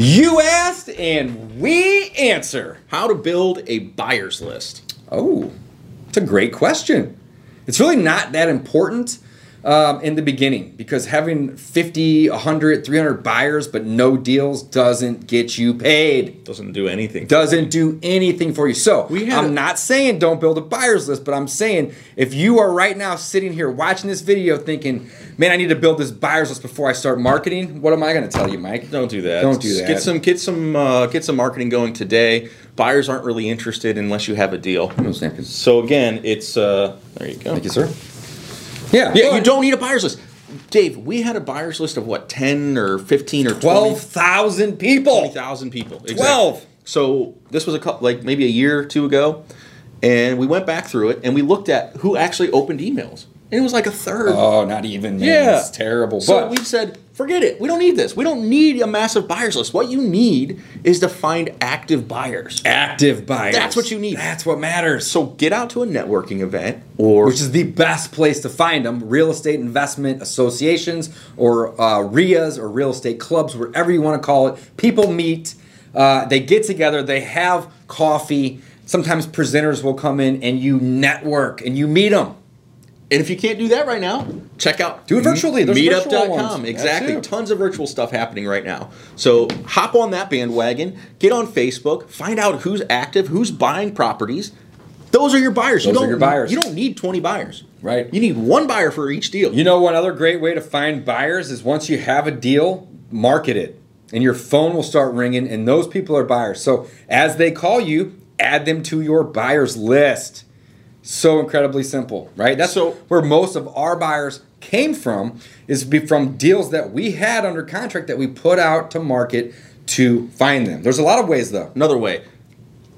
You asked and we answer. How to build a buyer's list. Oh, it's a great question. It's really not that important um, in the beginning because having 50, 100, 300 buyers but no deals doesn't get you paid. Doesn't do anything. Doesn't do anything for you. So We I'm a- not saying don't build a buyer's list, but I'm saying if you are right now sitting here watching this video thinking, man, I need to build this buyer's list before I start marketing, what am I going to tell you, Mike? Don't do that. Don't do that. Get some get some uh, get some marketing going today. Buyers aren't really interested unless you have a deal. Napkins. So again, it's uh, there you go. Thank you, sir. Yeah, Yeah, you don't need a buyer's list. Dave, we had a buyer's list of what, ten or fifteen or 12,000 people. twenty thousand people. Exactly. 12. So this was a couple, like maybe a year or two ago, and we went back through it and we looked at who actually opened emails, and it was like a third. Oh, not even. Man. Yeah. It's terrible. So but we've said, forget it. We don't need this. We don't need a massive buyers list. What you need is to find active buyers. active buyers. That's what you need. That's what matters. So get out to a networking event or which is the best place to find them real estate investment associations or uh, REIAs or real estate clubs, wherever you want to call it. People meet, uh, they get together, they have coffee. Sometimes presenters will come in and you network and you meet them. And if you can't do that right now, check out Do it virtually. There's meetup.com. Exactly. Tons of virtual stuff happening right now. So hop on that bandwagon, get on Facebook, find out who's active, who's buying properties. Those are your buyers. you Those are don't your buyers. You don't need 20 buyers. Right. You need one buyer for each deal. You know, one other great way to find buyers is once you have a deal, market it. And your phone will start ringing, and those people are buyers. So as they call you, add them to your buyers list. So incredibly simple, right? That's So- where most of our buyers came from, is be from deals that we had under contract that we put out to market to find them. There's a lot of ways though. Another way,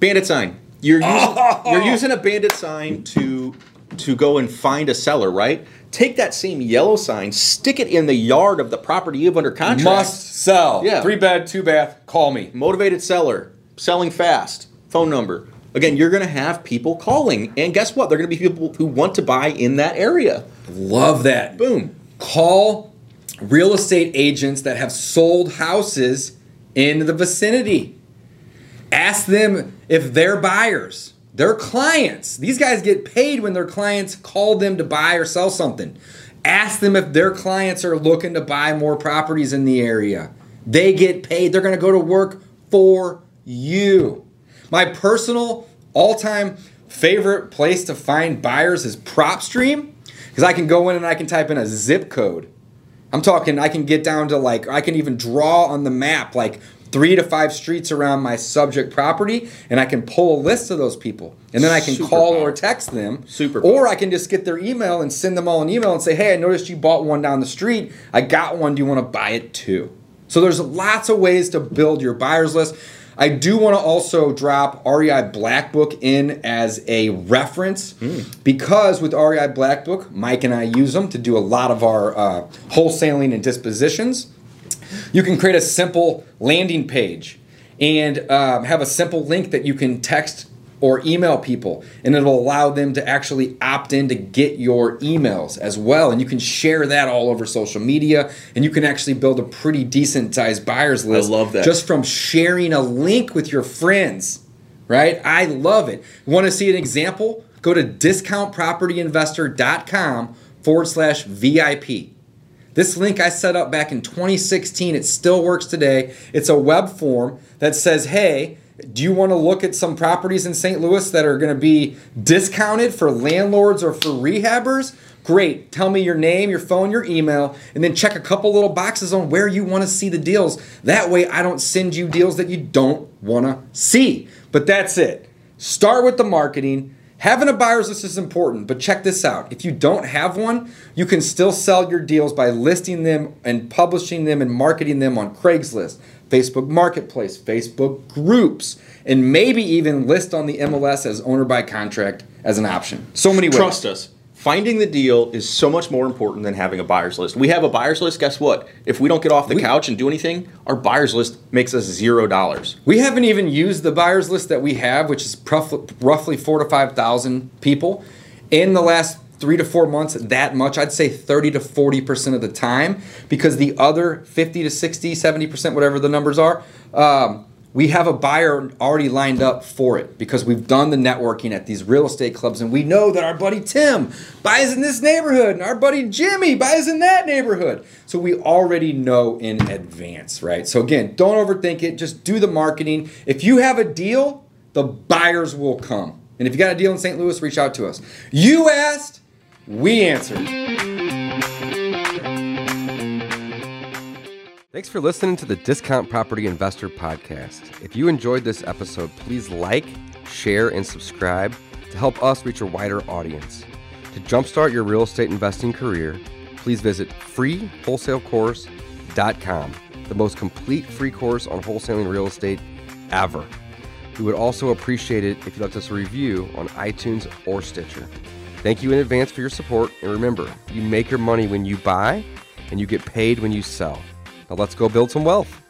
bandit sign. You're using, you're using a bandit sign to to go and find a seller, right? Take that same yellow sign, stick it in the yard of the property you have under contract. Must sell. Yeah. Three bed, two bath, call me. motivated seller, selling fast, phone number. Again, you're going to have people calling, and guess what? They're going to be people who want to buy in that area. Love that. Boom. call real estate agents that have sold houses in the vicinity. Ask them if they're buyers, they're clients. These guys get paid when their clients call them to buy or sell something. Ask them if their clients are looking to buy more properties in the area. They get paid. They're going to go to work for you. My personal all time favorite place to find buyers is PropStream because I can go in and I can type in a zip code. I'm talking, I can get down to like, I can even draw on the map like three to five streets around my subject property and I can pull a list of those people. And then I can Super call or text them. Super Or I can just get their email and send them all an email and say, hey, I noticed you bought one down the street. I got one. Do you want to buy it too? So there's lots of ways to build your buyer's list. I do want to also drop REI Black Book in as a reference because with REI Black Book, Mike and I use them to do a lot of our uh, wholesaling and dispositions. You can create a simple landing page and um, have a simple link that you can text or email people, and it'll allow them to actually opt in to get your emails as well. And you can share that all over social media, and you can actually build a pretty decent sized buyers list. love that. Just from sharing a link with your friends, right? I love it. Want to see an example? Go to discountpropertyinvestor.com forward slash VIP. This link I set up back in 2016. It still works today. It's a web form that says, hey, do you want to look at some properties in St. Louis that are going to be discounted for landlords or for rehabbers? Great. Tell me your name, your phone, your email, and then check a couple little boxes on where you want to see the deals. That way, I don't send you deals that you don't want to see. But that's it. Start with the marketing Having a buyer's list is important, but check this out. If you don't have one, you can still sell your deals by listing them and publishing them and marketing them on Craigslist, Facebook Marketplace, Facebook groups, and maybe even list on the MLS as owner by contract as an option. So many ways. Trust us. Finding the deal is so much more important than having a buyer's list. We have a buyer's list. Guess what? If we don't get off the we, couch and do anything, our buyer's list makes us zero dollars. We haven't even used the buyer's list that we have, which is roughly four to five thousand people, in the last three to four months. That much, I'd say thirty to forty percent of the time, because the other fifty to 60, 70 percent, whatever the numbers are. Um, we have a buyer already lined up for it because we've done the networking at these real estate clubs and we know that our buddy Tim buys in this neighborhood and our buddy Jimmy buys in that neighborhood. So we already know in advance, right? So again, don't overthink it, just do the marketing. If you have a deal, the buyers will come. And if you got a deal in St. Louis, reach out to us. You asked, we answered. Thanks for listening to the Discount Property Investor Podcast. If you enjoyed this episode, please like, share, and subscribe to help us reach a wider audience. To jumpstart your real estate investing career, please visit freewholesalecourse.com, the most complete free course on wholesaling real estate ever. We would also appreciate it if you left us a review on iTunes or Stitcher. Thank you in advance for your support, and remember, you make your money when you buy, and you get paid when you sell. Now let's go build some wealth.